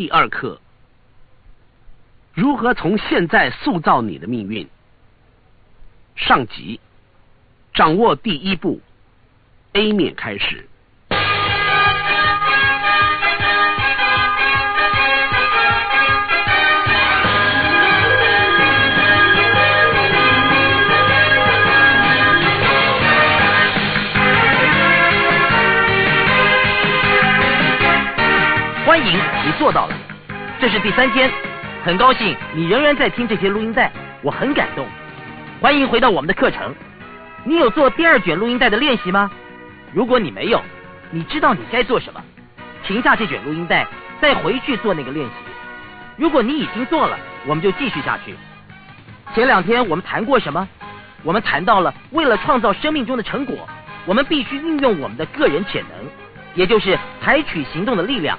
第二课：如何从现在塑造你的命运？上集，掌握第一步，A 面开始。做到了，这是第三天，很高兴你仍然在听这些录音带，我很感动。欢迎回到我们的课程，你有做第二卷录音带的练习吗？如果你没有，你知道你该做什么？停下这卷录音带，再回去做那个练习。如果你已经做了，我们就继续下去。前两天我们谈过什么？我们谈到了为了创造生命中的成果，我们必须运用我们的个人潜能，也就是采取行动的力量。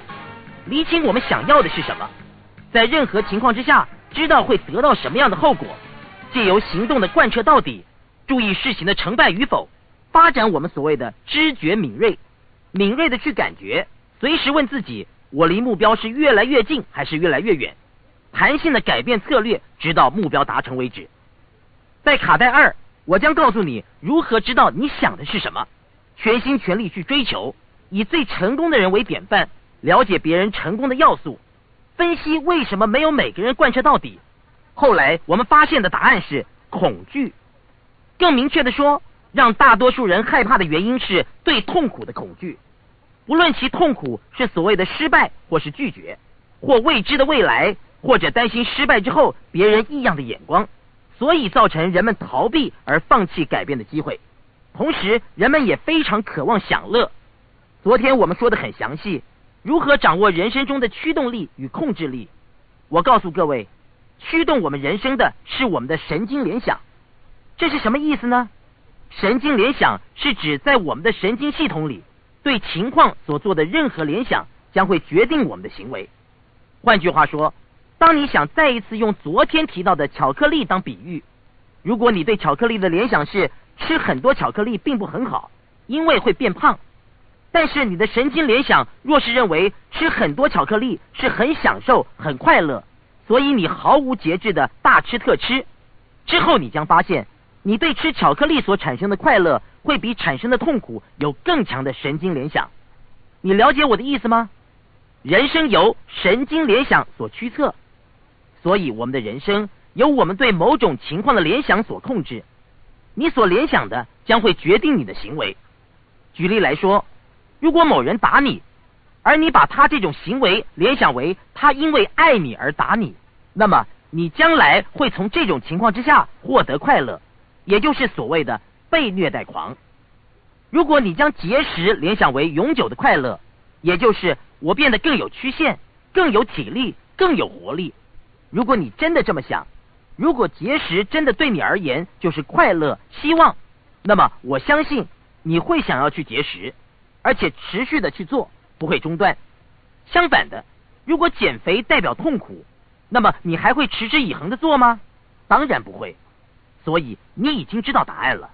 厘清我们想要的是什么，在任何情况之下，知道会得到什么样的后果，借由行动的贯彻到底，注意事情的成败与否，发展我们所谓的知觉敏锐，敏锐的去感觉，随时问自己：我离目标是越来越近还是越来越远？弹性的改变策略，直到目标达成为止。在卡带二，我将告诉你如何知道你想的是什么，全心全力去追求，以最成功的人为典范。了解别人成功的要素，分析为什么没有每个人贯彻到底。后来我们发现的答案是恐惧。更明确的说，让大多数人害怕的原因是对痛苦的恐惧。无论其痛苦是所谓的失败，或是拒绝，或未知的未来，或者担心失败之后别人异样的眼光，所以造成人们逃避而放弃改变的机会。同时，人们也非常渴望享乐。昨天我们说的很详细。如何掌握人生中的驱动力与控制力？我告诉各位，驱动我们人生的是我们的神经联想。这是什么意思呢？神经联想是指在我们的神经系统里，对情况所做的任何联想将会决定我们的行为。换句话说，当你想再一次用昨天提到的巧克力当比喻，如果你对巧克力的联想是吃很多巧克力并不很好，因为会变胖。但是你的神经联想若是认为吃很多巧克力是很享受、很快乐，所以你毫无节制的大吃特吃，之后你将发现，你对吃巧克力所产生的快乐会比产生的痛苦有更强的神经联想。你了解我的意思吗？人生由神经联想所驱策，所以我们的人生由我们对某种情况的联想所控制。你所联想的将会决定你的行为。举例来说。如果某人打你，而你把他这种行为联想为他因为爱你而打你，那么你将来会从这种情况之下获得快乐，也就是所谓的被虐待狂。如果你将节食联想为永久的快乐，也就是我变得更有曲线、更有体力、更有活力。如果你真的这么想，如果节食真的对你而言就是快乐、希望，那么我相信你会想要去节食。而且持续的去做，不会中断。相反的，如果减肥代表痛苦，那么你还会持之以恒的做吗？当然不会。所以你已经知道答案了。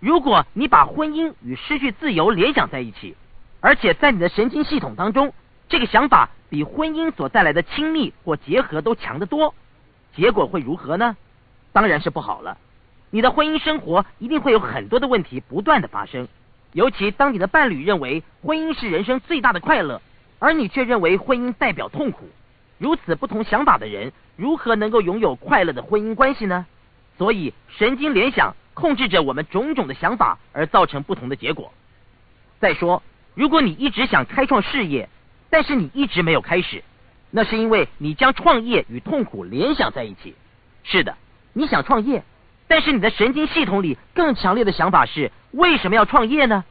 如果你把婚姻与失去自由联想在一起，而且在你的神经系统当中，这个想法比婚姻所带来的亲密或结合都强得多，结果会如何呢？当然是不好了。你的婚姻生活一定会有很多的问题不断的发生。尤其当你的伴侣认为婚姻是人生最大的快乐，而你却认为婚姻代表痛苦，如此不同想法的人如何能够拥有快乐的婚姻关系呢？所以神经联想控制着我们种种的想法，而造成不同的结果。再说，如果你一直想开创事业，但是你一直没有开始，那是因为你将创业与痛苦联想在一起。是的，你想创业。但是你的神经系统里更强烈的想法是为什么要创业呢？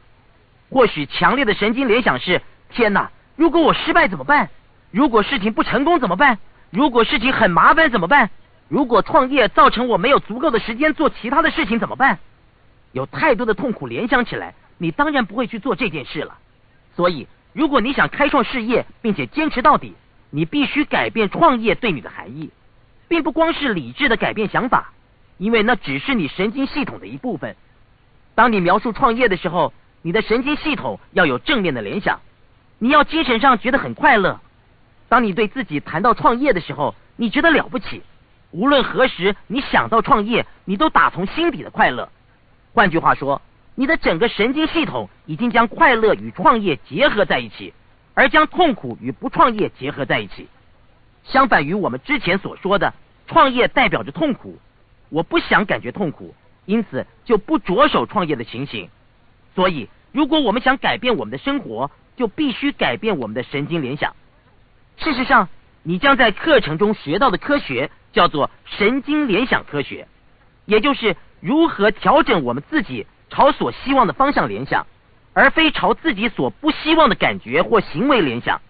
或许强烈的神经联想是：天哪，如果我失败怎么办？如果事情不成功怎么办？如果事情很麻烦怎么办？如果创业造成我没有足够的时间做其他的事情怎么办？有太多的痛苦联想起来，你当然不会去做这件事了。所以，如果你想开创事业并且坚持到底，你必须改变创业对你的含义，并不光是理智的改变想法。因为那只是你神经系统的一部分。当你描述创业的时候，你的神经系统要有正面的联想，你要精神上觉得很快乐。当你对自己谈到创业的时候，你觉得了不起。无论何时你想到创业，你都打从心底的快乐。换句话说，你的整个神经系统已经将快乐与创业结合在一起，而将痛苦与不创业结合在一起。相反于我们之前所说的，创业代表着痛苦，我不想感觉痛苦，因此就不着手创业的情形。所以，如果我们想改变我们的生活，就必须改变我们的神经联想。事实上，你将在课程中学到的科学叫做神经联想科学，也就是如何调整我们自己朝所希望的方向联想，而非朝自己所不希望的感觉或行为联想。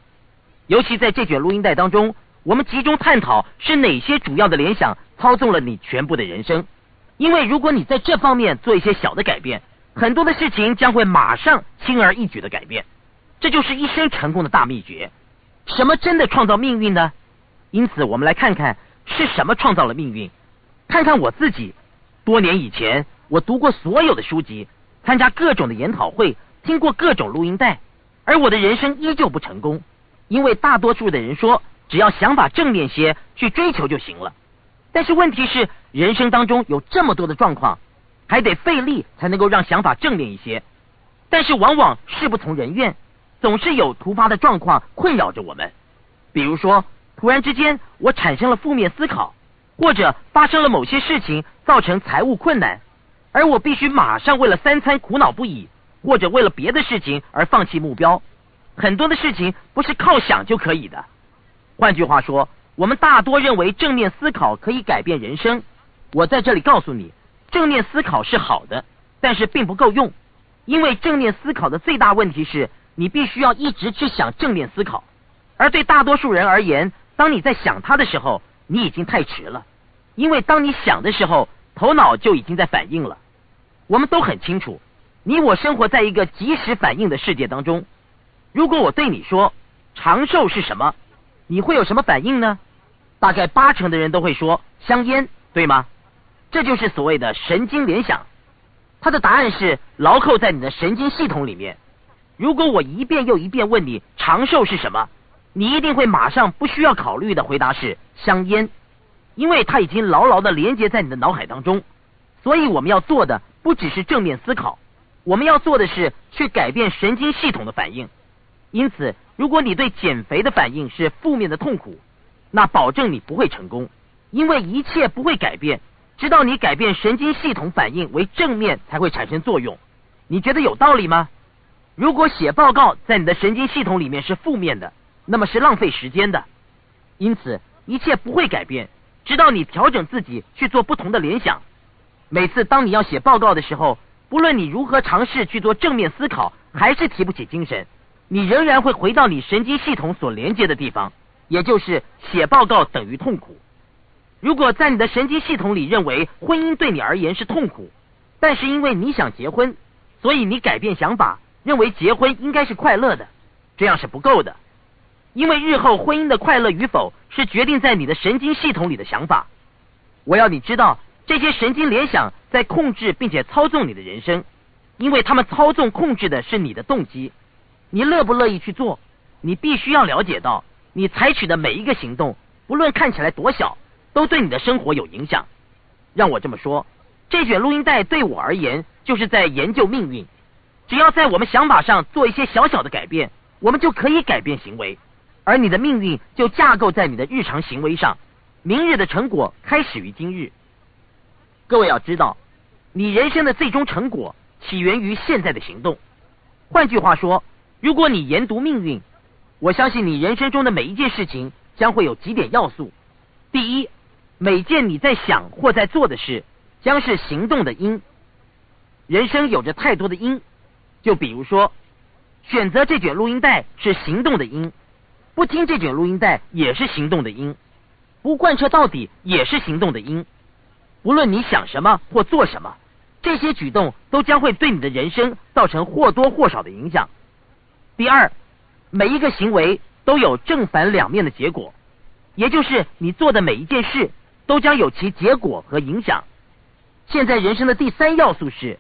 尤其在这卷录音带当中，我们集中探讨是哪些主要的联想操纵了你全部的人生。因为如果你在这方面做一些小的改变，很多的事情将会马上轻而易举的改变。这就是一生成功的大秘诀。什么真的创造命运呢？因此，我们来看看是什么创造了命运。看看我自己，多年以前，我读过所有的书籍，参加各种的研讨会，听过各种录音带，而我的人生依旧不成功。因为大多数的人说，只要想法正面些，去追求就行了。但是问题是，人生当中有这么多的状况，还得费力才能够让想法正面一些。但是往往事不从人愿。总是有突发的状况困扰着我们，比如说，突然之间我产生了负面思考，或者发生了某些事情造成财务困难，而我必须马上为了三餐苦恼不已，或者为了别的事情而放弃目标。很多的事情不是靠想就可以的。换句话说，我们大多认为正面思考可以改变人生。我在这里告诉你，正面思考是好的，但是并不够用，因为正面思考的最大问题是。你必须要一直去想正面思考，而对大多数人而言，当你在想他的时候，你已经太迟了，因为当你想的时候，头脑就已经在反应了。我们都很清楚，你我生活在一个即时反应的世界当中。如果我对你说长寿是什么，你会有什么反应呢？大概八成的人都会说香烟，对吗？这就是所谓的神经联想，它的答案是牢扣在你的神经系统里面。如果我一遍又一遍问你长寿是什么，你一定会马上不需要考虑的回答是香烟，因为它已经牢牢的连接在你的脑海当中。所以我们要做的不只是正面思考，我们要做的是去改变神经系统的反应。因此，如果你对减肥的反应是负面的痛苦，那保证你不会成功，因为一切不会改变，直到你改变神经系统反应为正面才会产生作用。你觉得有道理吗？如果写报告在你的神经系统里面是负面的，那么是浪费时间的。因此，一切不会改变，直到你调整自己去做不同的联想。每次当你要写报告的时候，不论你如何尝试去做正面思考，还是提不起精神，你仍然会回到你神经系统所连接的地方，也就是写报告等于痛苦。如果在你的神经系统里认为婚姻对你而言是痛苦，但是因为你想结婚，所以你改变想法。认为结婚应该是快乐的，这样是不够的，因为日后婚姻的快乐与否是决定在你的神经系统里的想法。我要你知道，这些神经联想在控制并且操纵你的人生，因为他们操纵控制的是你的动机。你乐不乐意去做？你必须要了解到，你采取的每一个行动，不论看起来多小，都对你的生活有影响。让我这么说，这卷录音带对我而言，就是在研究命运。只要在我们想法上做一些小小的改变，我们就可以改变行为，而你的命运就架构在你的日常行为上。明日的成果开始于今日。各位要知道，你人生的最终成果起源于现在的行动。换句话说，如果你研读命运，我相信你人生中的每一件事情将会有几点要素。第一，每件你在想或在做的事，将是行动的因。人生有着太多的因。就比如说，选择这卷录音带是行动的因，不听这卷录音带也是行动的因，不贯彻到底也是行动的因。无论你想什么或做什么，这些举动都将会对你的人生造成或多或少的影响。第二，每一个行为都有正反两面的结果，也就是你做的每一件事都将有其结果和影响。现在人生的第三要素是。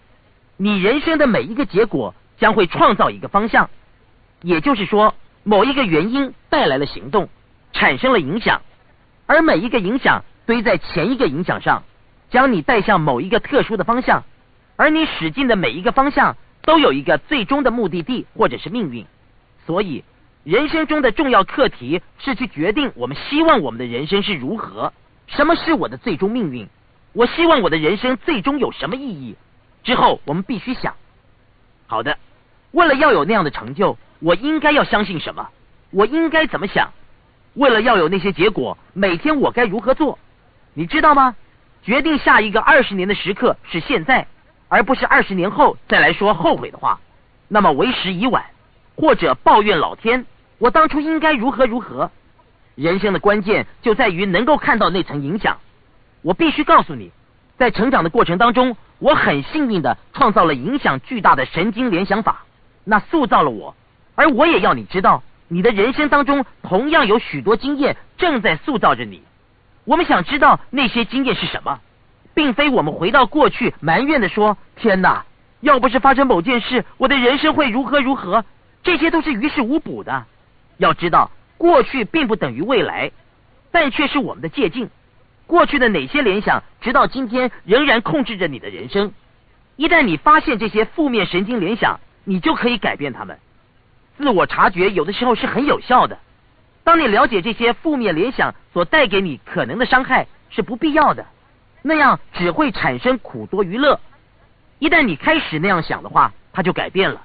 你人生的每一个结果将会创造一个方向，也就是说，某一个原因带来了行动，产生了影响，而每一个影响堆在前一个影响上，将你带向某一个特殊的方向，而你使劲的每一个方向都有一个最终的目的地或者是命运。所以，人生中的重要课题是去决定我们希望我们的人生是如何，什么是我的最终命运，我希望我的人生最终有什么意义。之后，我们必须想，好的，为了要有那样的成就，我应该要相信什么？我应该怎么想？为了要有那些结果，每天我该如何做？你知道吗？决定下一个二十年的时刻是现在，而不是二十年后再来说后悔的话，那么为时已晚。或者抱怨老天，我当初应该如何如何？人生的关键就在于能够看到那层影响。我必须告诉你，在成长的过程当中，我很幸运的创造了影响巨大的神经联想法，那塑造了我。而我也要你知道，你的人生当中同样有许多经验正在塑造着你。我们想知道那些经验是什么，并非我们回到过去埋怨的说：“天哪，要不是发生某件事，我的人生会如何如何。”这些都是于事无补的。要知道，过去并不等于未来，但却是我们的借鉴。过去的哪些联想，直到今天仍然控制着你的人生。一旦你发现这些负面神经联想，你就可以改变它们。自我察觉有的时候是很有效的。当你了解这些负面联想所带给你可能的伤害是不必要的，那样只会产生苦多于乐。一旦你开始那样想的话，它就改变了。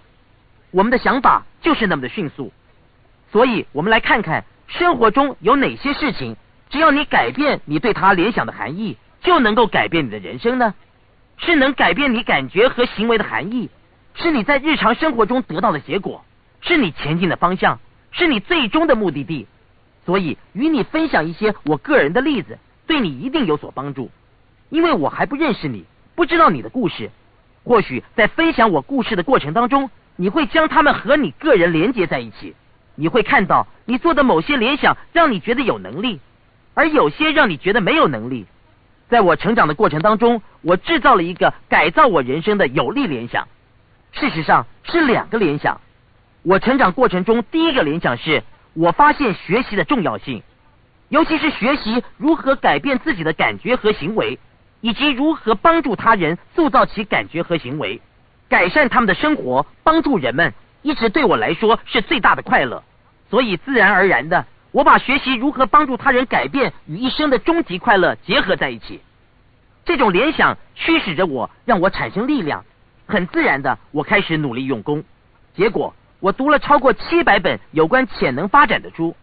我们的想法就是那么的迅速，所以我们来看看生活中有哪些事情，只要你改变你对它联想的含义，就能够改变你的人生呢？是能改变你感觉和行为的含义，是你在日常生活中得到的结果，是你前进的方向，是你最终的目的地。所以与你分享一些我个人的例子，对你一定有所帮助，因为我还不认识你，不知道你的故事，或许在分享我故事的过程当中。你会将他们和你个人连接在一起，你会看到你做的某些联想让你觉得有能力，而有些让你觉得没有能力。在我成长的过程当中，我制造了一个改造我人生的有利联想，事实上是两个联想。我成长过程中第一个联想是我发现学习的重要性，尤其是学习如何改变自己的感觉和行为，以及如何帮助他人塑造其感觉和行为。改善他们的生活，帮助人们，一直对我来说是最大的快乐。所以自然而然的，我把学习如何帮助他人改变与一生的终极快乐结合在一起。这种联想驱使着我，让我产生力量。很自然的，我开始努力用功。结果，我读了超过七百本有关潜能发展的书。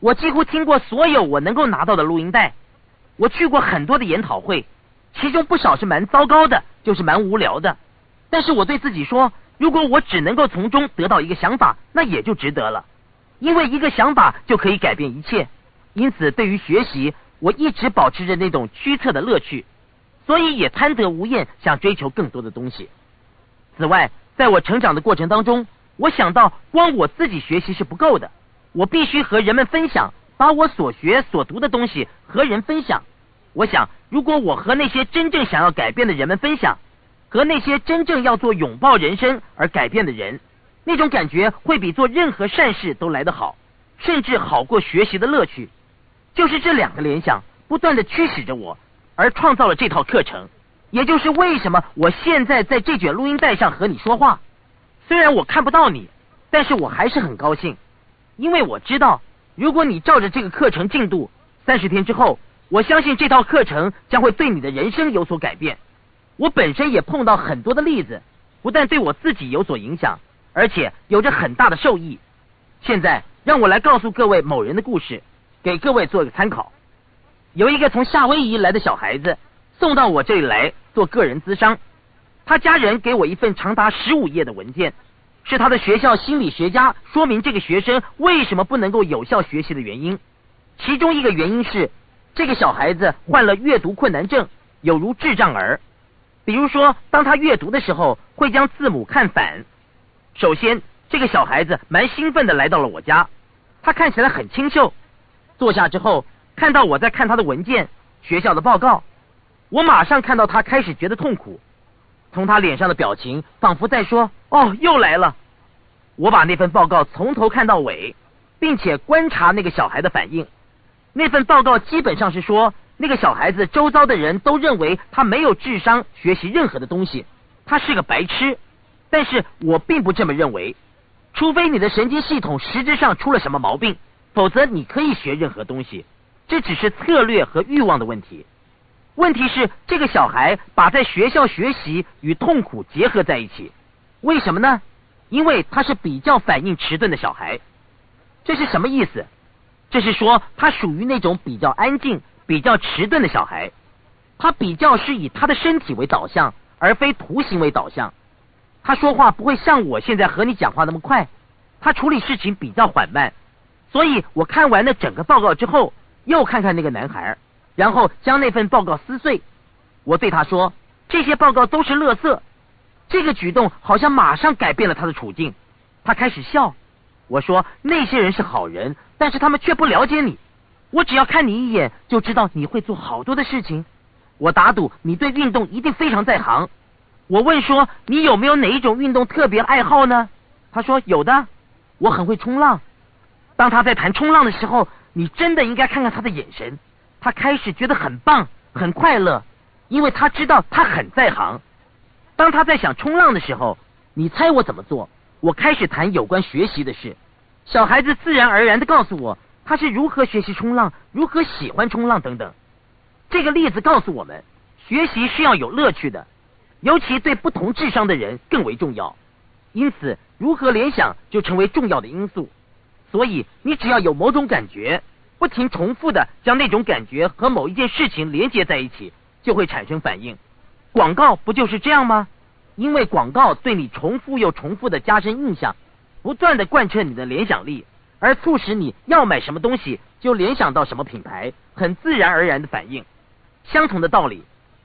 我几乎听过所有我能够拿到的录音带。我去过很多的研讨会，其中不少是蛮糟糕的，就是蛮无聊的。但是我对自己说，如果我只能够从中得到一个想法，那也就值得了，因为一个想法就可以改变一切。因此，对于学习，我一直保持着那种驱策的乐趣，所以也贪得无厌，想追求更多的东西。此外，在我成长的过程当中，我想到光我自己学习是不够的，我必须和人们分享，把我所学所读的东西和人分享。我想，如果我和那些真正想要改变的人们分享。和那些真正要做拥抱人生而改变的人，那种感觉会比做任何善事都来得好，甚至好过学习的乐趣。就是这两个联想不断的驱使着我，而创造了这套课程。也就是为什么我现在在这卷录音带上和你说话，虽然我看不到你，但是我还是很高兴，因为我知道，如果你照着这个课程进度，三十天之后，我相信这套课程将会对你的人生有所改变。我本身也碰到很多的例子，不但对我自己有所影响，而且有着很大的受益。现在让我来告诉各位某人的故事，给各位做一个参考。有一个从夏威夷来的小孩子送到我这里来做个人咨商，他家人给我一份长达十五页的文件，是他的学校心理学家说明这个学生为什么不能够有效学习的原因。其中一个原因是，这个小孩子患了阅读困难症，有如智障儿。比如说，当他阅读的时候，会将字母看反。首先，这个小孩子蛮兴奋的来到了我家，他看起来很清秀。坐下之后，看到我在看他的文件、学校的报告，我马上看到他开始觉得痛苦。从他脸上的表情，仿佛在说：“哦，又来了。”我把那份报告从头看到尾，并且观察那个小孩的反应。那份报告基本上是说，那个小孩子周遭的人都认为他没有智商学习任何的东西，他是个白痴。但是我并不这么认为，除非你的神经系统实质上出了什么毛病，否则你可以学任何东西。这只是策略和欲望的问题。问题是这个小孩把在学校学习与痛苦结合在一起，为什么呢？因为他是比较反应迟钝的小孩。这是什么意思？这是说他属于那种比较安静、比较迟钝的小孩。他比较是以他的身体为导向，而非图形为导向。他说话不会像我现在和你讲话那么快，他处理事情比较缓慢。所以我看完了整个报告之后，又看看那个男孩。然后将那份报告撕碎，我对他说：“这些报告都是垃圾。”这个举动好像马上改变了他的处境。他开始笑。我说：“那些人是好人，但是他们却不了解你。我只要看你一眼，就知道你会做好多的事情。我打赌你对运动一定非常在行。”我问说：“你有没有哪一种运动特别爱好呢？”他说：“有的，我很会冲浪。”当他在谈冲浪的时候，你真的应该看看他的眼神。他开始觉得很棒，很快乐，因为他知道他很在行。当他在想冲浪的时候，你猜我怎么做？我开始谈有关学习的事。小孩子自然而然的告诉我他是如何学习冲浪，如何喜欢冲浪等等。这个例子告诉我们，学习是要有乐趣的，尤其对不同智商的人更为重要。因此，如何联想就成为重要的因素。所以，你只要有某种感觉。不停重复的将那种感觉和某一件事情连接在一起，就会产生反应。广告不就是这样吗？因为广告对你重复又重复的加深印象，不断的贯彻你的联想力，而促使你要买什么东西就联想到什么品牌，很自然而然的反应。相同的道理，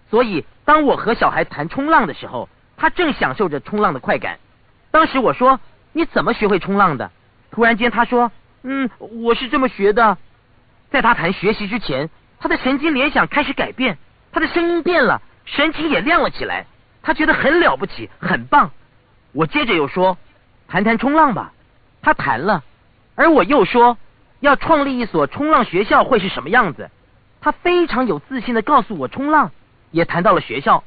所以当我和小孩谈冲浪的时候，他正享受着冲浪的快感。当时我说：“你怎么学会冲浪的？”突然间他说：“嗯，我是这么学的。”在他谈学习之前，他的神经联想开始改变，他的声音变了，神情也亮了起来。他觉得很了不起，很棒。我接着又说，谈谈冲浪吧。他谈了，而我又说，要创立一所冲浪学校会是什么样子？他非常有自信的告诉我冲浪，也谈到了学校。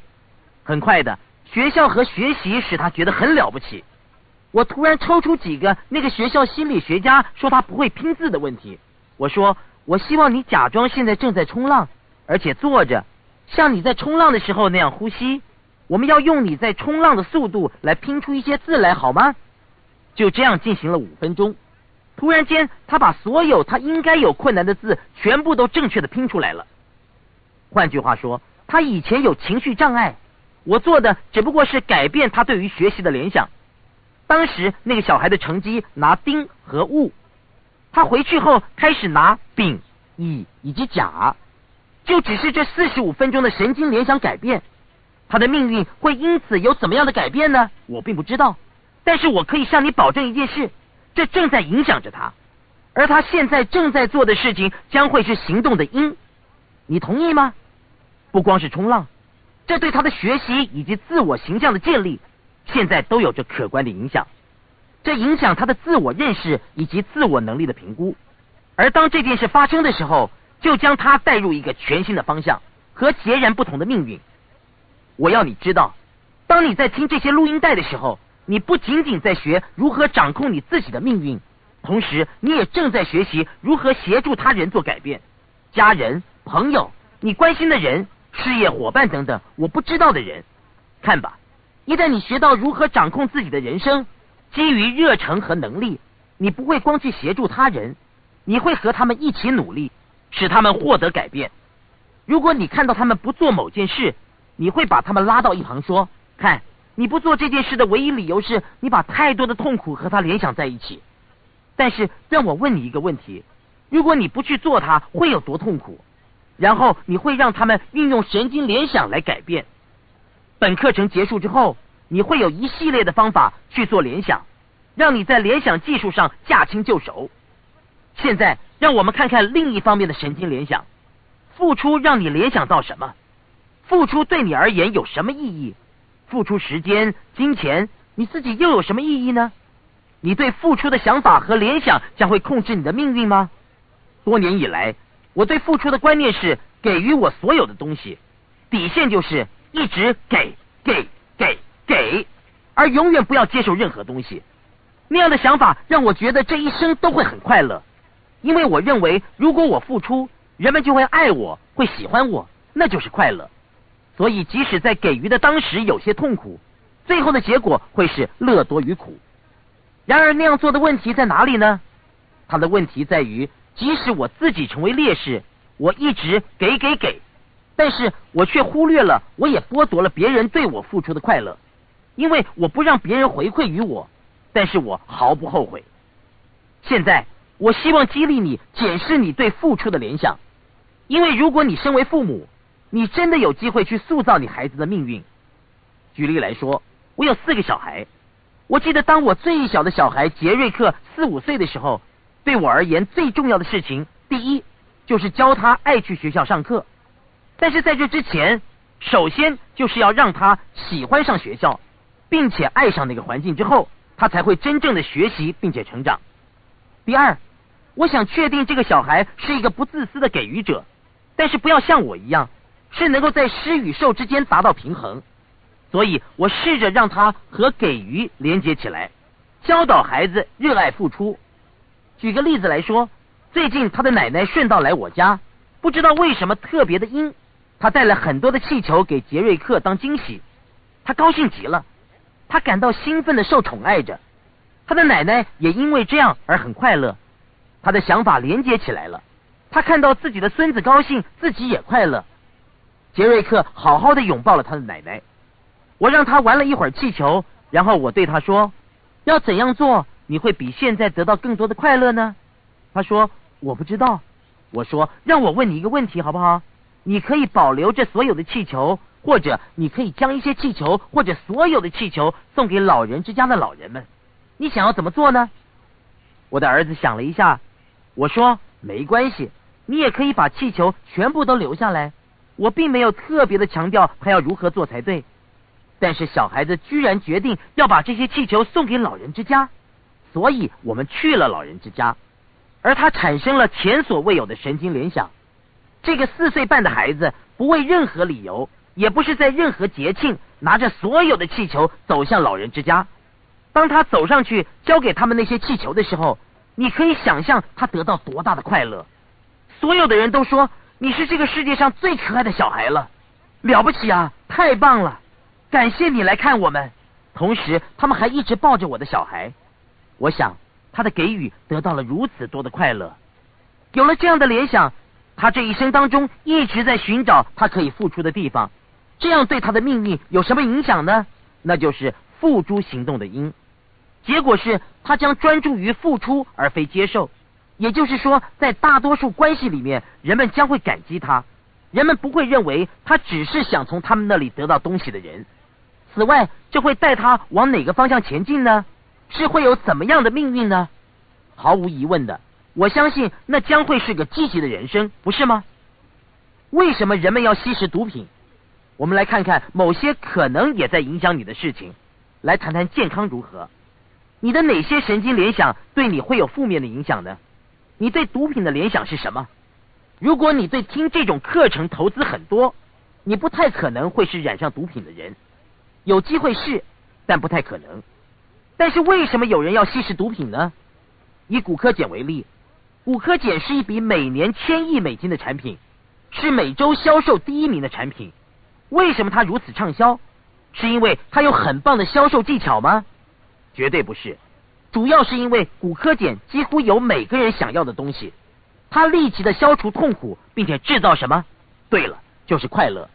很快的，学校和学习使他觉得很了不起。我突然抽出几个那个学校心理学家说他不会拼字的问题。我说。我希望你假装现在正在冲浪，而且坐着，像你在冲浪的时候那样呼吸。我们要用你在冲浪的速度来拼出一些字来，好吗？就这样进行了五分钟。突然间，他把所有他应该有困难的字全部都正确的拼出来了。换句话说，他以前有情绪障碍。我做的只不过是改变他对于学习的联想。当时那个小孩的成绩拿丁和戊。他回去后开始拿丙、乙以及甲，就只是这四十五分钟的神经联想改变，他的命运会因此有怎么样的改变呢？我并不知道，但是我可以向你保证一件事，这正在影响着他，而他现在正在做的事情将会是行动的因，你同意吗？不光是冲浪，这对他的学习以及自我形象的建立，现在都有着可观的影响。这影响他的自我认识以及自我能力的评估，而当这件事发生的时候，就将他带入一个全新的方向和截然不同的命运。我要你知道，当你在听这些录音带的时候，你不仅仅在学如何掌控你自己的命运，同时你也正在学习如何协助他人做改变。家人、朋友、你关心的人、事业伙伴等等，我不知道的人，看吧，一旦你学到如何掌控自己的人生。基于热诚和能力，你不会光去协助他人，你会和他们一起努力，使他们获得改变。如果你看到他们不做某件事，你会把他们拉到一旁说：“看，你不做这件事的唯一理由是你把太多的痛苦和他联想在一起。”但是让我问你一个问题：如果你不去做它，会有多痛苦？然后你会让他们运用神经联想来改变。本课程结束之后。你会有一系列的方法去做联想，让你在联想技术上驾轻就熟。现在，让我们看看另一方面的神经联想：付出让你联想到什么？付出对你而言有什么意义？付出时间、金钱，你自己又有什么意义呢？你对付出的想法和联想将会控制你的命运吗？多年以来，我对付出的观念是给予我所有的东西，底线就是一直给给给给，而永远不要接受任何东西。那样的想法让我觉得这一生都会很快乐，因为我认为如果我付出，人们就会爱我，会喜欢我，那就是快乐。所以即使在给予的当时有些痛苦，最后的结果会是乐多于苦。然而那样做的问题在哪里呢？他的问题在于。即使我自己成为烈士，我一直给给给，但是我却忽略了，我也剥夺了别人对我付出的快乐，因为我不让别人回馈于我，但是我毫不后悔。现在，我希望激励你检视你对付出的联想，因为如果你身为父母，你真的有机会去塑造你孩子的命运。举例来说，我有四个小孩，我记得当我最小的小孩杰瑞克四五岁的时候。对我而言，最重要的事情，第一就是教他爱去学校上课。但是在这之前，首先就是要让他喜欢上学校，并且爱上那个环境之后，他才会真正的学习并且成长。第二，我想确定这个小孩是一个不自私的给予者，但是不要像我一样，是能够在施与受之间达到平衡。所以我试着让他和给予连接起来，教导孩子热爱付出。举个例子来说，最近他的奶奶顺道来我家，不知道为什么特别的阴，他带了很多的气球给杰瑞克当惊喜，他高兴极了，他感到兴奋的受宠爱着，他的奶奶也因为这样而很快乐，他的想法连接起来了，他看到自己的孙子高兴，自己也快乐。杰瑞克好好的拥抱了他的奶奶，我让他玩了一会儿气球，然后我对他说，要怎样做？你会比现在得到更多的快乐呢？他说：“我不知道。”我说：“让我问你一个问题好不好？你可以保留这所有的气球，或者你可以将一些气球或者所有的气球送给老人之家的老人们。你想要怎么做呢？”我的儿子想了一下，我说：“没关系，你也可以把气球全部都留下来。我并没有特别的强调他要如何做才对，但是小孩子居然决定要把这些气球送给老人之家。”所以我们去了老人之家，而他产生了前所未有的神经联想。这个四岁半的孩子不为任何理由，也不是在任何节庆，拿着所有的气球走向老人之家。当他走上去交给他们那些气球的时候，你可以想象他得到多大的快乐。所有的人都说你是这个世界上最可爱的小孩了，了不起啊，太棒了！感谢你来看我们。同时，他们还一直抱着我的小孩。我想，他的给予得到了如此多的快乐，有了这样的联想，他这一生当中一直在寻找他可以付出的地方，这样对他的命运有什么影响呢？那就是付诸行动的因，结果是他将专注于付出而非接受，也就是说，在大多数关系里面，人们将会感激他，人们不会认为他只是想从他们那里得到东西的人。此外，这会带他往哪个方向前进呢？是会有怎么样的命运呢？毫无疑问的，我相信那将会是个积极的人生，不是吗？为什么人们要吸食毒品？我们来看看某些可能也在影响你的事情，来谈谈健康如何。你的哪些神经联想对你会有负面的影响呢？你对毒品的联想是什么？如果你对听这种课程投资很多，你不太可能会是染上毒品的人。有机会是，但不太可能。但是为什么有人要吸食毒品呢？以骨科碱为例，骨科碱是一笔每年千亿美金的产品，是每周销售第一名的产品。为什么它如此畅销？是因为它有很棒的销售技巧吗？绝对不是，主要是因为骨科碱几乎有每个人想要的东西。它立即的消除痛苦，并且制造什么？对了，就是快乐。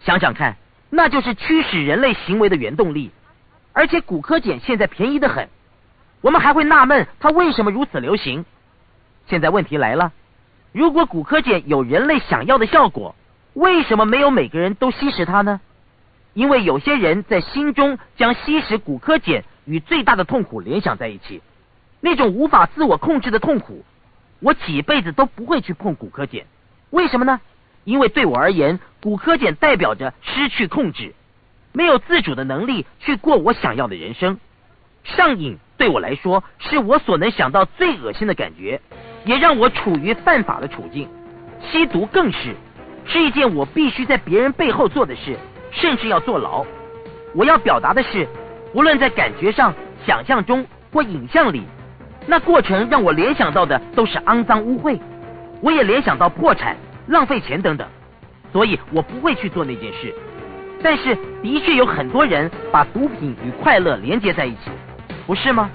想想看，那就是驱使人类行为的原动力。而且骨科碱现在便宜的很，我们还会纳闷它为什么如此流行。现在问题来了，如果骨科碱有人类想要的效果，为什么没有每个人都吸食它呢？因为有些人在心中将吸食骨科碱与最大的痛苦联想在一起，那种无法自我控制的痛苦。我几辈子都不会去碰骨科碱，为什么呢？因为对我而言，骨科碱代表着失去控制。没有自主的能力去过我想要的人生，上瘾对我来说是我所能想到最恶心的感觉，也让我处于犯法的处境。吸毒更是，是一件我必须在别人背后做的事，甚至要坐牢。我要表达的是，无论在感觉上、想象中或影像里，那过程让我联想到的都是肮脏污秽，我也联想到破产、浪费钱等等，所以我不会去做那件事。但是，的确有很多人把毒品与快乐连接在一起，不是吗？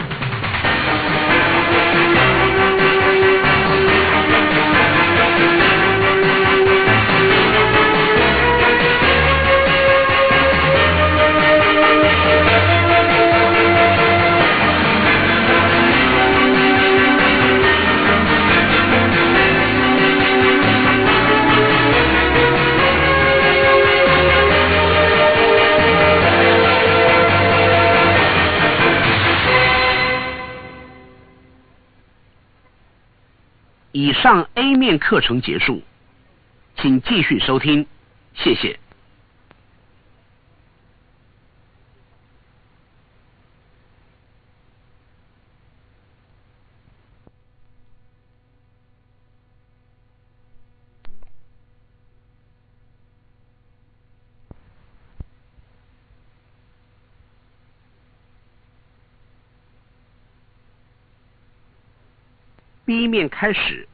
以上 A 面课程结束，请继续收听，谢谢。第一面开始。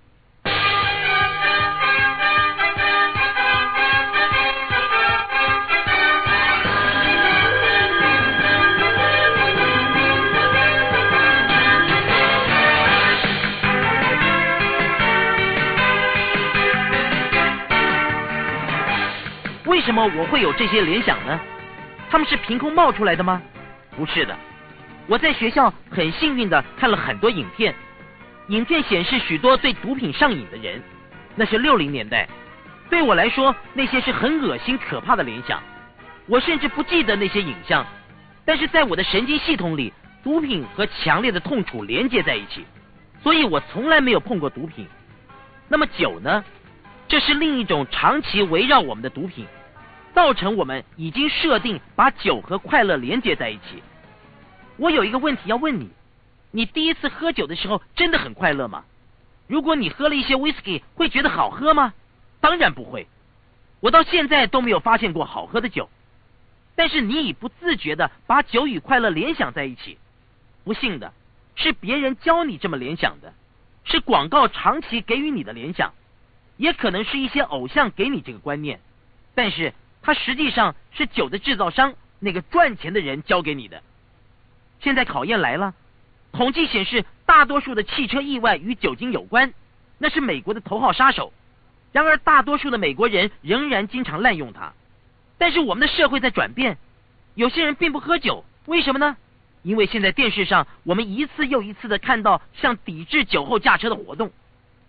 为什么我会有这些联想呢？他们是凭空冒出来的吗？不是的，我在学校很幸运的看了很多影片。影片显示许多对毒品上瘾的人，那是六零年代。对我来说，那些是很恶心、可怕的联想。我甚至不记得那些影像，但是在我的神经系统里，毒品和强烈的痛楚连接在一起，所以我从来没有碰过毒品。那么酒呢？这是另一种长期围绕我们的毒品，造成我们已经设定把酒和快乐连接在一起。我有一个问题要问你。你第一次喝酒的时候真的很快乐吗？如果你喝了一些威士忌，会觉得好喝吗？当然不会。我到现在都没有发现过好喝的酒。但是你已不自觉的把酒与快乐联想在一起。不幸的是，别人教你这么联想的，是广告长期给予你的联想，也可能是一些偶像给你这个观念。但是它实际上是酒的制造商那个赚钱的人教给你的。现在考验来了。统计显示，大多数的汽车意外与酒精有关，那是美国的头号杀手。然而，大多数的美国人仍然经常滥用它。但是，我们的社会在转变，有些人并不喝酒，为什么呢？因为现在电视上，我们一次又一次的看到像抵制酒后驾车的活动，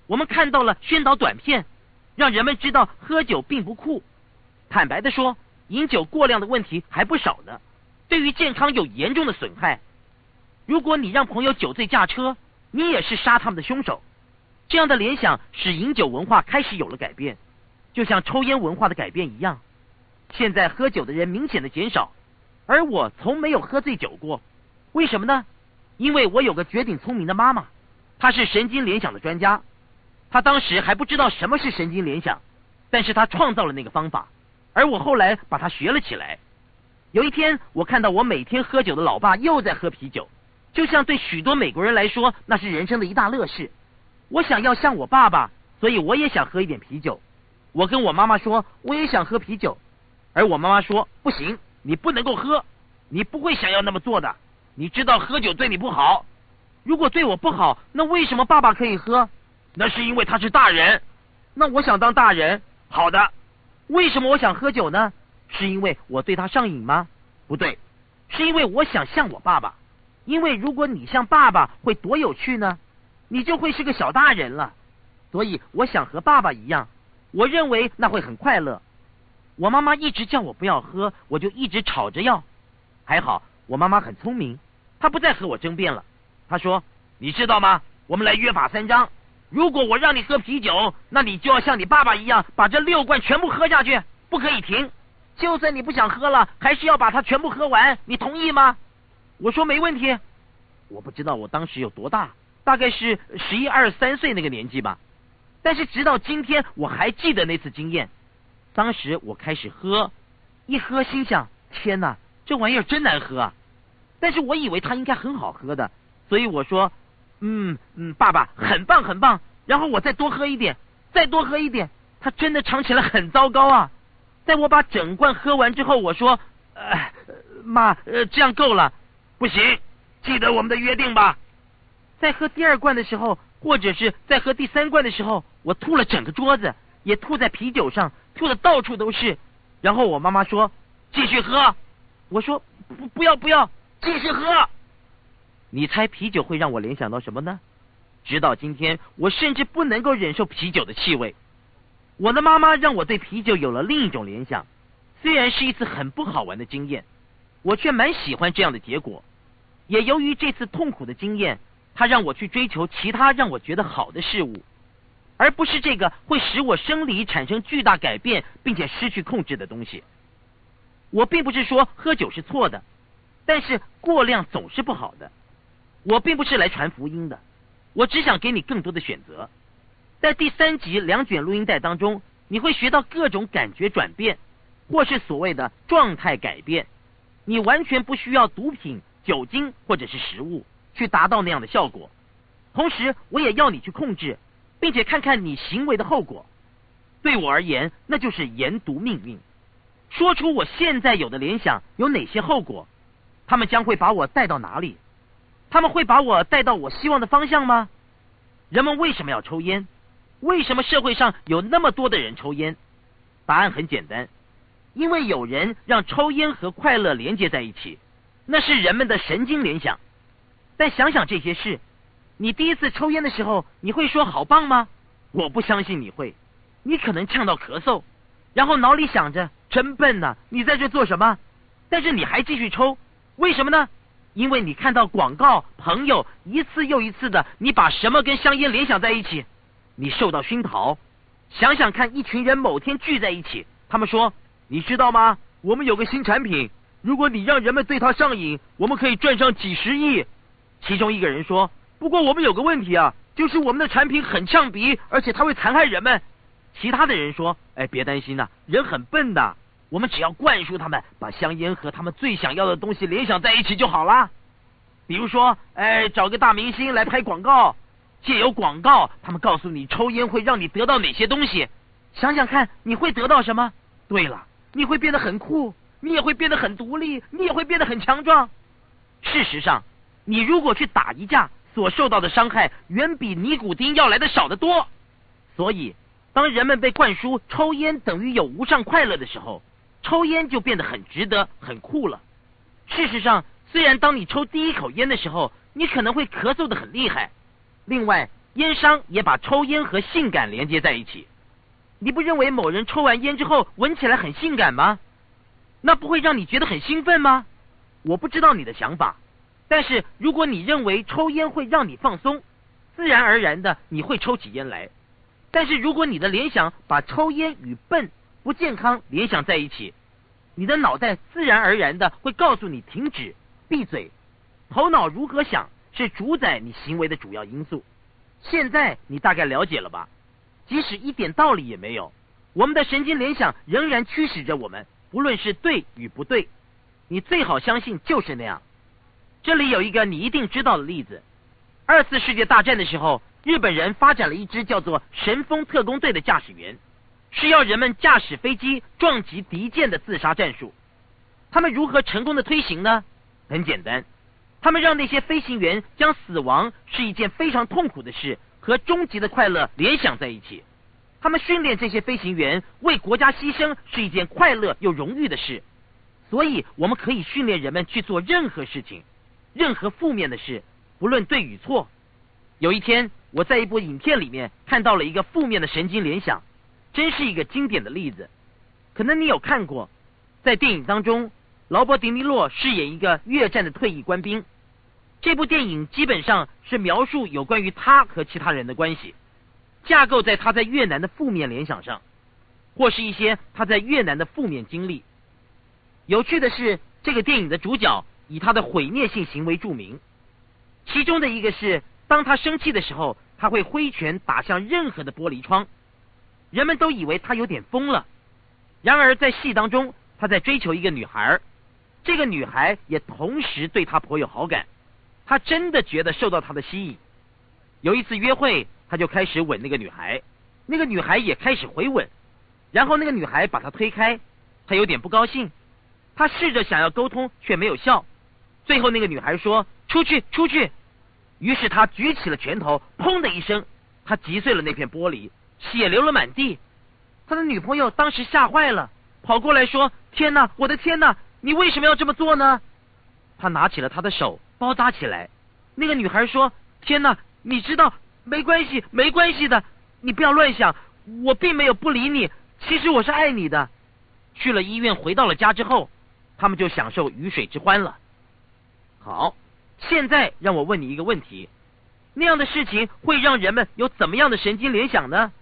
我们看到了宣导短片，让人们知道喝酒并不酷。坦白的说，饮酒过量的问题还不少呢，对于健康有严重的损害。如果你让朋友酒醉驾车，你也是杀他们的凶手。这样的联想使饮酒文化开始有了改变，就像抽烟文化的改变一样。现在喝酒的人明显的减少，而我从没有喝醉酒过。为什么呢？因为我有个绝顶聪明的妈妈，她是神经联想的专家。她当时还不知道什么是神经联想，但是她创造了那个方法，而我后来把它学了起来。有一天，我看到我每天喝酒的老爸又在喝啤酒。就像对许多美国人来说，那是人生的一大乐事。我想要像我爸爸，所以我也想喝一点啤酒。我跟我妈妈说，我也想喝啤酒，而我妈妈说不行，你不能够喝，你不会想要那么做的。你知道喝酒对你不好。如果对我不好，那为什么爸爸可以喝？那是因为他是大人。那我想当大人，好的。为什么我想喝酒呢？是因为我对他上瘾吗？不对，是因为我想像我爸爸。因为如果你像爸爸，会多有趣呢？你就会是个小大人了。所以我想和爸爸一样，我认为那会很快乐。我妈妈一直叫我不要喝，我就一直吵着要。还好我妈妈很聪明，她不再和我争辩了。她说：“你知道吗？我们来约法三章。如果我让你喝啤酒，那你就要像你爸爸一样，把这六罐全部喝下去，不可以停。就算你不想喝了，还是要把它全部喝完。你同意吗？”我说没问题，我不知道我当时有多大，大概是十一二三岁那个年纪吧。但是直到今天，我还记得那次经验。当时我开始喝，一喝心想：天哪，这玩意儿真难喝啊！但是我以为它应该很好喝的，所以我说：嗯嗯，爸爸很棒很棒。然后我再多喝一点，再多喝一点，它真的尝起来很糟糕啊！在我把整罐喝完之后，我说：呃，妈，呃，这样够了，不行，记得我们的约定吧。在喝第二罐的时候，或者是在喝第三罐的时候，我吐了整个桌子，也吐在啤酒上，吐的到处都是。然后我妈妈说：“继续喝。”我说：“不，不要，不要，继续喝。”你猜啤酒会让我联想到什么呢？直到今天，我甚至不能够忍受啤酒的气味。我的妈妈让我对啤酒有了另一种联想，虽然是一次很不好玩的经验，我却蛮喜欢这样的结果。也由于这次痛苦的经验。他让我去追求其他让我觉得好的事物，而不是这个会使我生理产生巨大改变并且失去控制的东西。我并不是说喝酒是错的，但是过量总是不好的。我并不是来传福音的，我只想给你更多的选择。在第三集两卷录音带当中，你会学到各种感觉转变，或是所谓的状态改变。你完全不需要毒品、酒精或者是食物。去达到那样的效果，同时我也要你去控制，并且看看你行为的后果。对我而言，那就是研读命运，说出我现在有的联想有哪些后果，他们将会把我带到哪里？他们会把我带到我希望的方向吗？人们为什么要抽烟？为什么社会上有那么多的人抽烟？答案很简单，因为有人让抽烟和快乐连接在一起，那是人们的神经联想。但想想这些事，你第一次抽烟的时候，你会说好棒吗？我不相信你会，你可能呛到咳嗽，然后脑里想着真笨呐，你在这做什么？但是你还继续抽，为什么呢？因为你看到广告，朋友一次又一次的，你把什么跟香烟联想在一起？你受到熏陶。想想看，一群人某天聚在一起，他们说：“你知道吗？我们有个新产品，如果你让人们对它上瘾，我们可以赚上几十亿。”其中一个人说：“不过我们有个问题啊，就是我们的产品很呛鼻，而且它会残害人们。”其他的人说：“哎，别担心呐，人很笨的，我们只要灌输他们，把香烟和他们最想要的东西联想在一起就好了。比如说，哎，找个大明星来拍广告，借由广告，他们告诉你抽烟会让你得到哪些东西。想想看，你会得到什么？对了，你会变得很酷，你也会变得很独立，你也会变得很强壮。事实上。”你如果去打一架，所受到的伤害远比尼古丁要来的少得多。所以，当人们被灌输抽烟等于有无上快乐的时候，抽烟就变得很值得、很酷了。事实上，虽然当你抽第一口烟的时候，你可能会咳嗽的很厉害。另外，烟商也把抽烟和性感连接在一起。你不认为某人抽完烟之后闻起来很性感吗？那不会让你觉得很兴奋吗？我不知道你的想法。但是，如果你认为抽烟会让你放松，自然而然的你会抽起烟来。但是，如果你的联想把抽烟与笨、不健康联想在一起，你的脑袋自然而然的会告诉你停止、闭嘴。头脑如何想是主宰你行为的主要因素。现在你大概了解了吧？即使一点道理也没有，我们的神经联想仍然驱使着我们，不论是对与不对。你最好相信就是那样。这里有一个你一定知道的例子：二次世界大战的时候，日本人发展了一支叫做“神风特工队”的驾驶员，是要人们驾驶飞机撞击敌舰的自杀战术。他们如何成功的推行呢？很简单，他们让那些飞行员将死亡是一件非常痛苦的事和终极的快乐联想在一起。他们训练这些飞行员为国家牺牲是一件快乐又荣誉的事。所以，我们可以训练人们去做任何事情。任何负面的事，不论对与错。有一天，我在一部影片里面看到了一个负面的神经联想，真是一个经典的例子。可能你有看过，在电影当中，劳勃·迪尼洛饰演一个越战的退役官兵。这部电影基本上是描述有关于他和其他人的关系，架构在他在越南的负面联想上，或是一些他在越南的负面经历。有趣的是，这个电影的主角。以他的毁灭性行为著名，其中的一个是，当他生气的时候，他会挥拳打向任何的玻璃窗。人们都以为他有点疯了。然而在戏当中，他在追求一个女孩，这个女孩也同时对他颇有好感。他真的觉得受到她的吸引。有一次约会，他就开始吻那个女孩，那个女孩也开始回吻。然后那个女孩把他推开，他有点不高兴。他试着想要沟通，却没有效。最后那个女孩说：“出去，出去。”于是他举起了拳头，砰的一声，他击碎了那片玻璃，血流了满地。他的女朋友当时吓坏了，跑过来说：“天哪，我的天哪，你为什么要这么做呢？”他拿起了他的手，包扎起来。那个女孩说：“天哪，你知道，没关系，没关系的，你不要乱想，我并没有不理你。”其实我是爱你的。去了医院，回到了家之后，他们就享受鱼水之欢了。好，现在让我问你一个问题：那样的事情会让人们有怎么样的神经联想呢？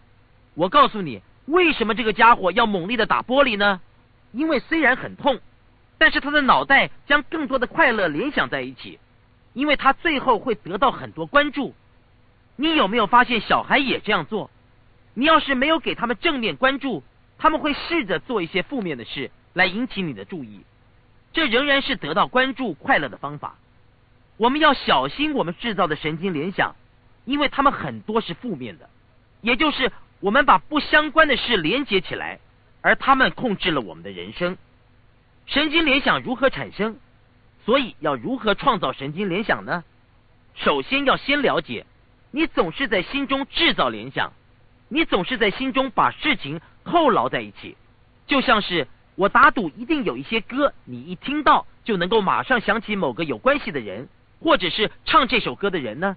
我告诉你，为什么这个家伙要猛力的打玻璃呢？因为虽然很痛，但是他的脑袋将更多的快乐联想在一起，因为他最后会得到很多关注。你有没有发现小孩也这样做？你要是没有给他们正面关注，他们会试着做一些负面的事来引起你的注意。这仍然是得到关注、快乐的方法。我们要小心我们制造的神经联想，因为他们很多是负面的，也就是我们把不相关的事连接起来，而他们控制了我们的人生。神经联想如何产生？所以要如何创造神经联想呢？首先要先了解，你总是在心中制造联想。你总是在心中把事情扣牢在一起，就像是我打赌一定有一些歌，你一听到就能够马上想起某个有关系的人，或者是唱这首歌的人呢？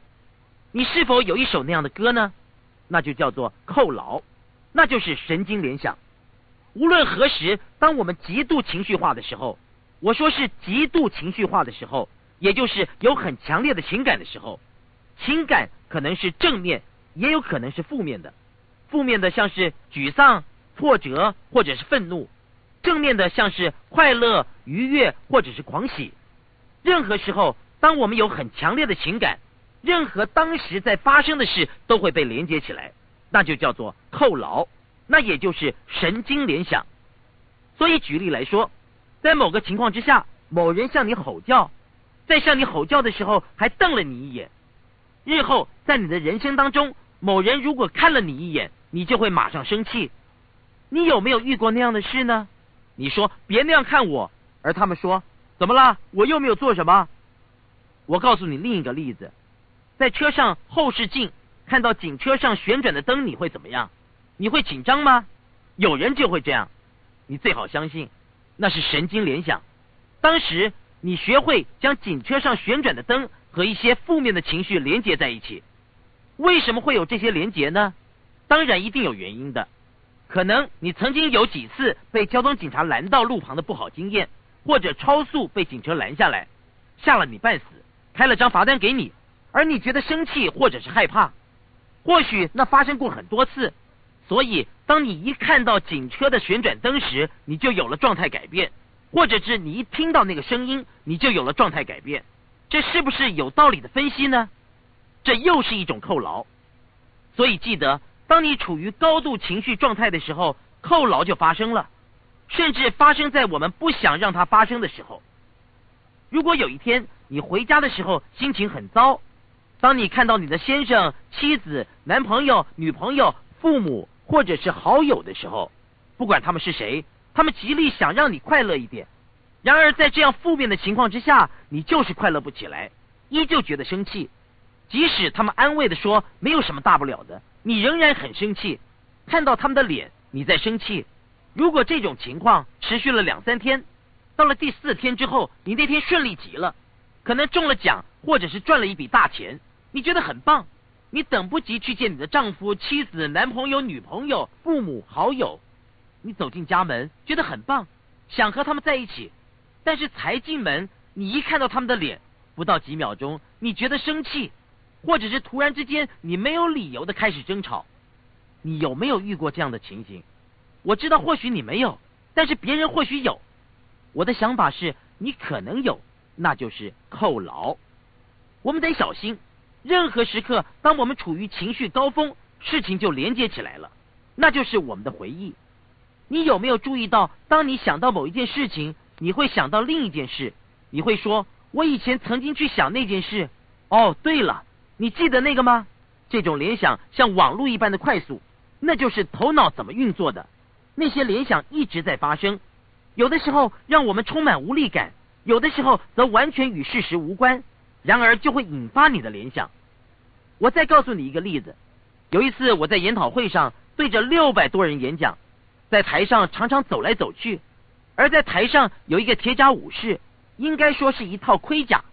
你是否有一首那样的歌呢？那就叫做扣牢，那就是神经联想。无论何时，当我们极度情绪化的时候，我说是极度情绪化的时候，也就是有很强烈的情感的时候，情感可能是正面，也有可能是负面的。负面的像是沮丧、挫折或者是愤怒；正面的像是快乐、愉悦或者是狂喜。任何时候，当我们有很强烈的情感，任何当时在发生的事都会被连接起来，那就叫做扣牢，那也就是神经联想。所以举例来说，在某个情况之下，某人向你吼叫，在向你吼叫的时候还瞪了你一眼，日后在你的人生当中，某人如果看了你一眼，你就会马上生气，你有没有遇过那样的事呢？你说别那样看我，而他们说怎么了？我又没有做什么。我告诉你另一个例子，在车上后视镜看到警车上旋转的灯，你会怎么样？你会紧张吗？有人就会这样，你最好相信那是神经联想。当时你学会将警车上旋转的灯和一些负面的情绪连接在一起，为什么会有这些连结呢？当然一定有原因的，可能你曾经有几次被交通警察拦到路旁的不好经验，或者超速被警车拦下来，吓了你半死，开了张罚单给你，而你觉得生气或者是害怕，或许那发生过很多次，所以当你一看到警车的旋转灯时，你就有了状态改变，或者是你一听到那个声音，你就有了状态改变，这是不是有道理的分析呢？这又是一种扣牢，所以记得。当你处于高度情绪状态的时候，扣牢就发生了，甚至发生在我们不想让它发生的时候。如果有一天你回家的时候心情很糟，当你看到你的先生、妻子、男朋友、女朋友、父母或者是好友的时候，不管他们是谁，他们极力想让你快乐一点，然而在这样负面的情况之下，你就是快乐不起来，依旧觉得生气，即使他们安慰的说没有什么大不了的。你仍然很生气，看到他们的脸，你在生气。如果这种情况持续了两三天，到了第四天之后，你那天顺利极了，可能中了奖，或者是赚了一笔大钱，你觉得很棒，你等不及去见你的丈夫、妻子、男朋友、女朋友、父母、好友，你走进家门，觉得很棒，想和他们在一起，但是才进门，你一看到他们的脸，不到几秒钟，你觉得生气。或者是突然之间，你没有理由的开始争吵，你有没有遇过这样的情形？我知道或许你没有，但是别人或许有。我的想法是你可能有，那就是扣牢。我们得小心，任何时刻，当我们处于情绪高峰，事情就连接起来了，那就是我们的回忆。你有没有注意到，当你想到某一件事情，你会想到另一件事？你会说：“我以前曾经去想那件事。”哦，对了，你记得那个吗？这种联想像网络一般的快速，那就是头脑怎么运作的。那些联想一直在发生，有的时候让我们充满无力感，有的时候则完全与事实无关。然而就会引发你的联想。我再告诉你一个例子：有一次我在研讨会上对着六百多人演讲，在台上常常走来走去，而在台上有一个铁甲武士，应该说是一套盔甲。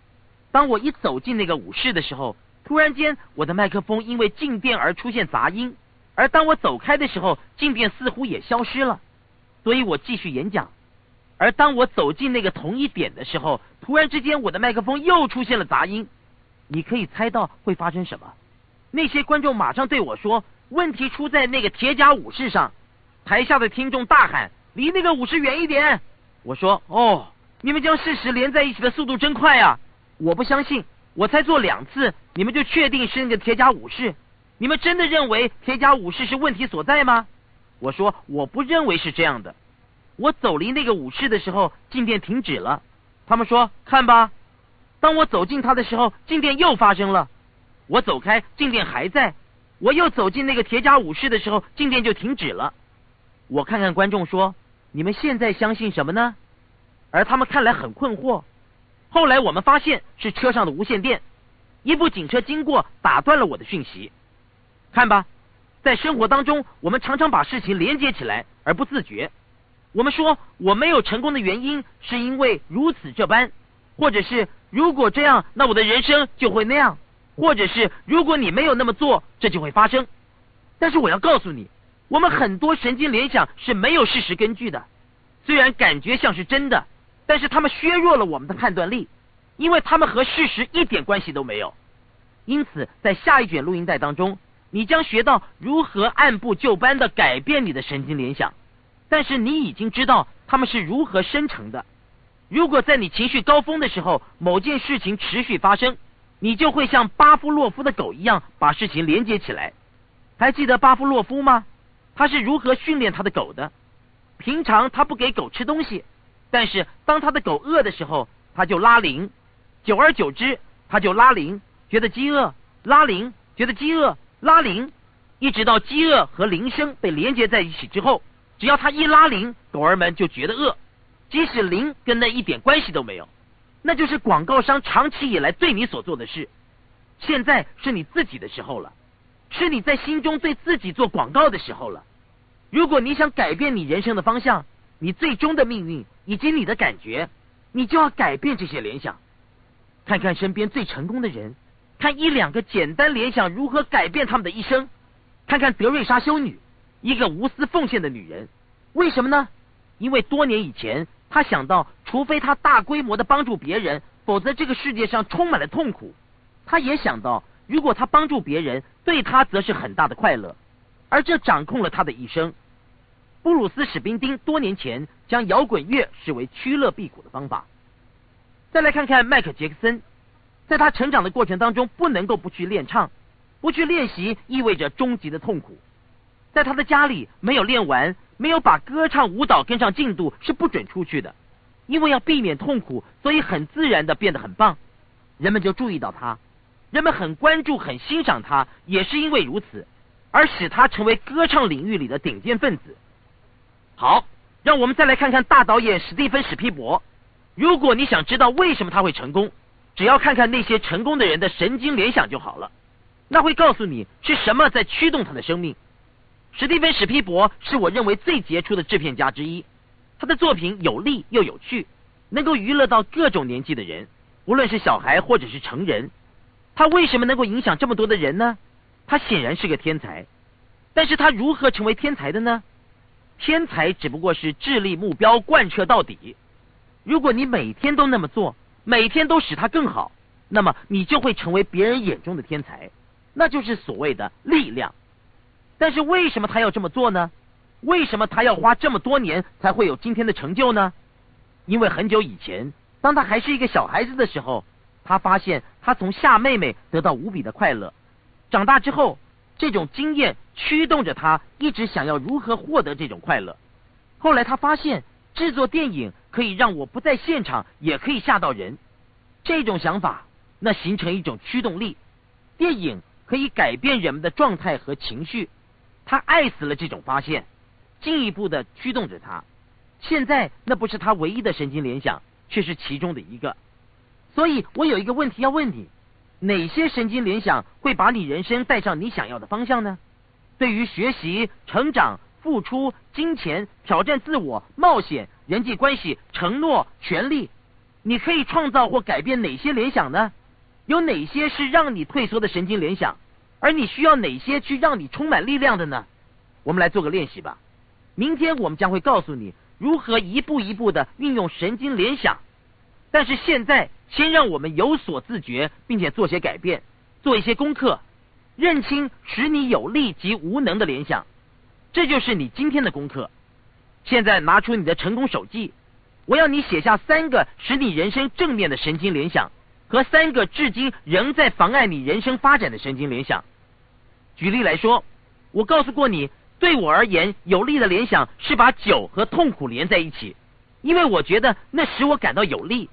当我一走进那个武士的时候，突然间我的麦克风因为静电而出现杂音，而当我走开的时候，静电似乎也消失了，所以我继续演讲。而当我走进那个同一点的时候，突然之间我的麦克风又出现了杂音。你可以猜到会发生什么？那些观众马上对我说：“问题出在那个铁甲武士上。”台下的听众大喊：“离那个武士远一点！”我说：“哦，你们将事实连在一起的速度真快啊！我不相信，我才做两次，你们就确定是那个铁甲武士？你们真的认为铁甲武士是问题所在吗？”我说：“我不认为是这样的。”我走离那个武士的时候，静电停止了。他们说：“看吧。”当我走近他的时候，静电又发生了。我走开，静电还在。我又走进那个铁甲武士的时候，静电就停止了。我看看观众说：“你们现在相信什么呢？”而他们看来很困惑。后来我们发现是车上的无线电，一部警车经过，打断了我的讯息。看吧，在生活当中，我们常常把事情连接起来而不自觉。我们说我没有成功的原因是因为如此这般，或者是如果这样，那我的人生就会那样，或者是如果你没有那么做，这就会发生。但是我要告诉你，我们很多神经联想是没有事实根据的，虽然感觉像是真的，但是他们削弱了我们的判断力，因为他们和事实一点关系都没有。因此，在下一卷录音带当中，你将学到如何按部就班的改变你的神经联想。但是你已经知道他们是如何生成的。如果在你情绪高峰的时候，某件事情持续发生，你就会像巴夫洛夫的狗一样把事情连接起来。还记得巴夫洛夫吗？他是如何训练他的狗的？平常他不给狗吃东西，但是当他的狗饿的时候，他就拉铃。久而久之，他就拉铃，觉得饥饿，拉铃，觉得饥饿，拉铃，一直到饥饿和铃声被连接在一起之后。只要他一拉铃，狗儿们就觉得饿，即使铃跟那一点关系都没有。那就是广告商长期以来对你所做的事。现在是你自己的时候了，是你在心中对自己做广告的时候了。如果你想改变你人生的方向，你最终的命运以及你的感觉，你就要改变这些联想。看看身边最成功的人，看一两个简单联想如何改变他们的一生。看看德瑞莎修女。一个无私奉献的女人，为什么呢？因为多年以前，她想到，除非她大规模的帮助别人，否则这个世界上充满了痛苦。她也想到，如果她帮助别人，对她则是很大的快乐，而这掌控了他的一生。布鲁斯史宾丁多年前将摇滚乐视为趋乐避苦的方法。再来看看迈克杰克森，在他成长的过程当中，不能够不去练唱，不去练习意味着终极的痛苦。在他的家里没有练完，没有把歌唱舞蹈跟上进度是不准出去的，因为要避免痛苦，所以很自然的变得很棒，人们就注意到他，人们很关注、很欣赏他，也是因为如此，而使他成为歌唱领域里的顶尖分子。好，让我们再来看看大导演史蒂芬史皮伯。如果你想知道为什么他会成功，只要看看那些成功的人的神经联想就好了，那会告诉你是什么在驱动他的生命。史蒂芬·史皮伯是我认为最杰出的制片家之一，他的作品有力又有趣，能够娱乐到各种年纪的人，无论是小孩或者是成人。他为什么能够影响这么多的人呢？他显然是个天才，但是他如何成为天才的呢？天才只不过是智力目标贯彻到底。如果你每天都那么做，每天都使他更好，那么你就会成为别人眼中的天才，那就是所谓的力量。但是为什么他要这么做呢？为什么他要花这么多年才会有今天的成就呢？因为很久以前，当他还是一个小孩子的时候，他发现他。从夏妹妹得到无比的快乐。长大之后，这种经验驱动着他一直想要如何获得这种快乐。后来他发现制作电影可以让我不在现场也可以吓到人，这种想法那形成一种驱动力。电影可以改变人们的状态和情绪，他爱死了这种发现，进一步的驱动着他。现在那不是他唯一的神经联想，却是其中的一个。所以我有一个问题要问你：哪些神经联想会把你人生带上你想要的方向呢？对于学习、成长、付出、金钱、挑战自我、冒险、人际关系、承诺、权利，你可以创造或改变哪些联想呢？有哪些是让你退缩的神经联想？而你需要哪些去让你充满力量的呢？我们来做个练习吧。明天我们将会告诉你。如何一步一步的运用神经联想？但是现在，先让我们有所自觉，并且做些改变，做一些功课，认清使你有利及无能的联想。这就是你今天的功课。现在拿出你的成功手记，我要你写下三个使你人生正面的神经联想，和三个至今仍在妨碍你人生发展的神经联想。举例来说，我告诉过你。对我而言，有利的联想是把酒和痛苦连在一起，因为我觉得那使我感到有利。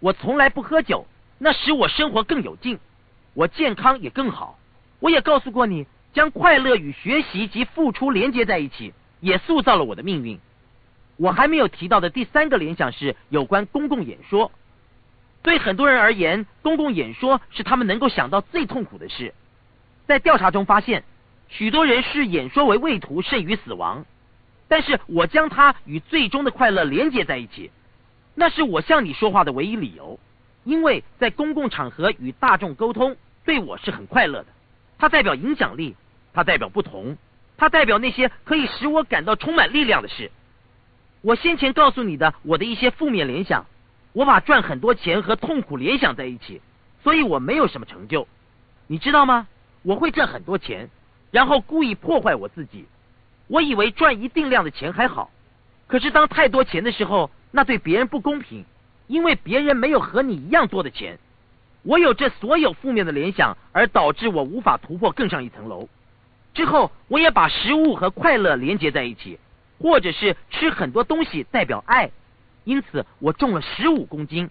我从来不喝酒，那使我生活更有劲，我健康也更好。我也告诉过你，将快乐与学习及付出连接在一起，也塑造了我的命运。我还没有提到的第三个联想是有关公共演说。对很多人而言，公共演说是他们能够想到最痛苦的事。在调查中发现。许多人视演说为畏途甚于死亡，但是我将它与最终的快乐连接在一起，那是我向你说话的唯一理由。因为在公共场合与大众沟通，对我是很快乐的。它代表影响力，它代表不同，它代表那些可以使我感到充满力量的事。我先前告诉你的我的一些负面联想，我把赚很多钱和痛苦联想在一起，所以我没有什么成就。你知道吗？我会挣很多钱。然后故意破坏我自己，我以为赚一定量的钱还好，可是当太多钱的时候，那对别人不公平，因为别人没有和你一样多的钱。我有这所有负面的联想，而导致我无法突破更上一层楼。之后，我也把食物和快乐连接在一起，或者是吃很多东西代表爱，因此我重了十五公斤。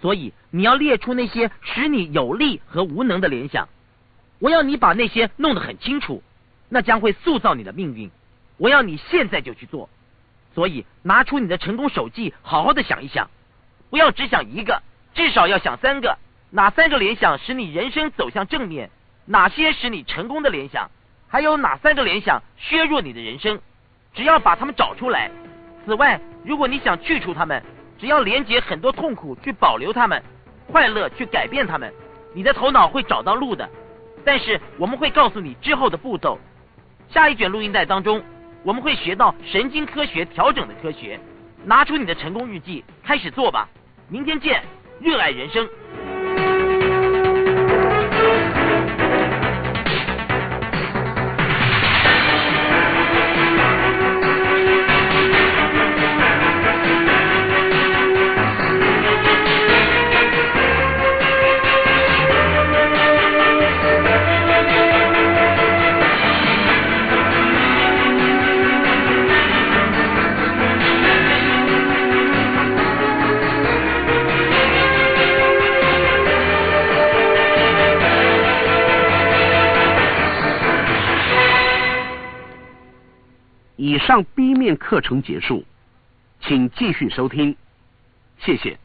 所以你要列出那些使你有利和无能的联想。我要你把那些弄得很清楚，那将会塑造你的命运。我要你现在就去做，所以拿出你的成功手记，好好的想一想，不要只想一个，至少要想三个。哪三个联想使你人生走向正面？哪些使你成功的联想？还有哪三个联想削弱你的人生？只要把它们找出来。此外，如果你想去除它们，只要连接很多痛苦去保留它们，快乐去改变它们，你的头脑会找到路的。但是我们会告诉你之后的步骤。下一卷录音带当中，我们会学到神经科学调整的科学。拿出你的成功日记，开始做吧。明天见，热爱人生。以上 B 面课程结束，请继续收听，谢谢。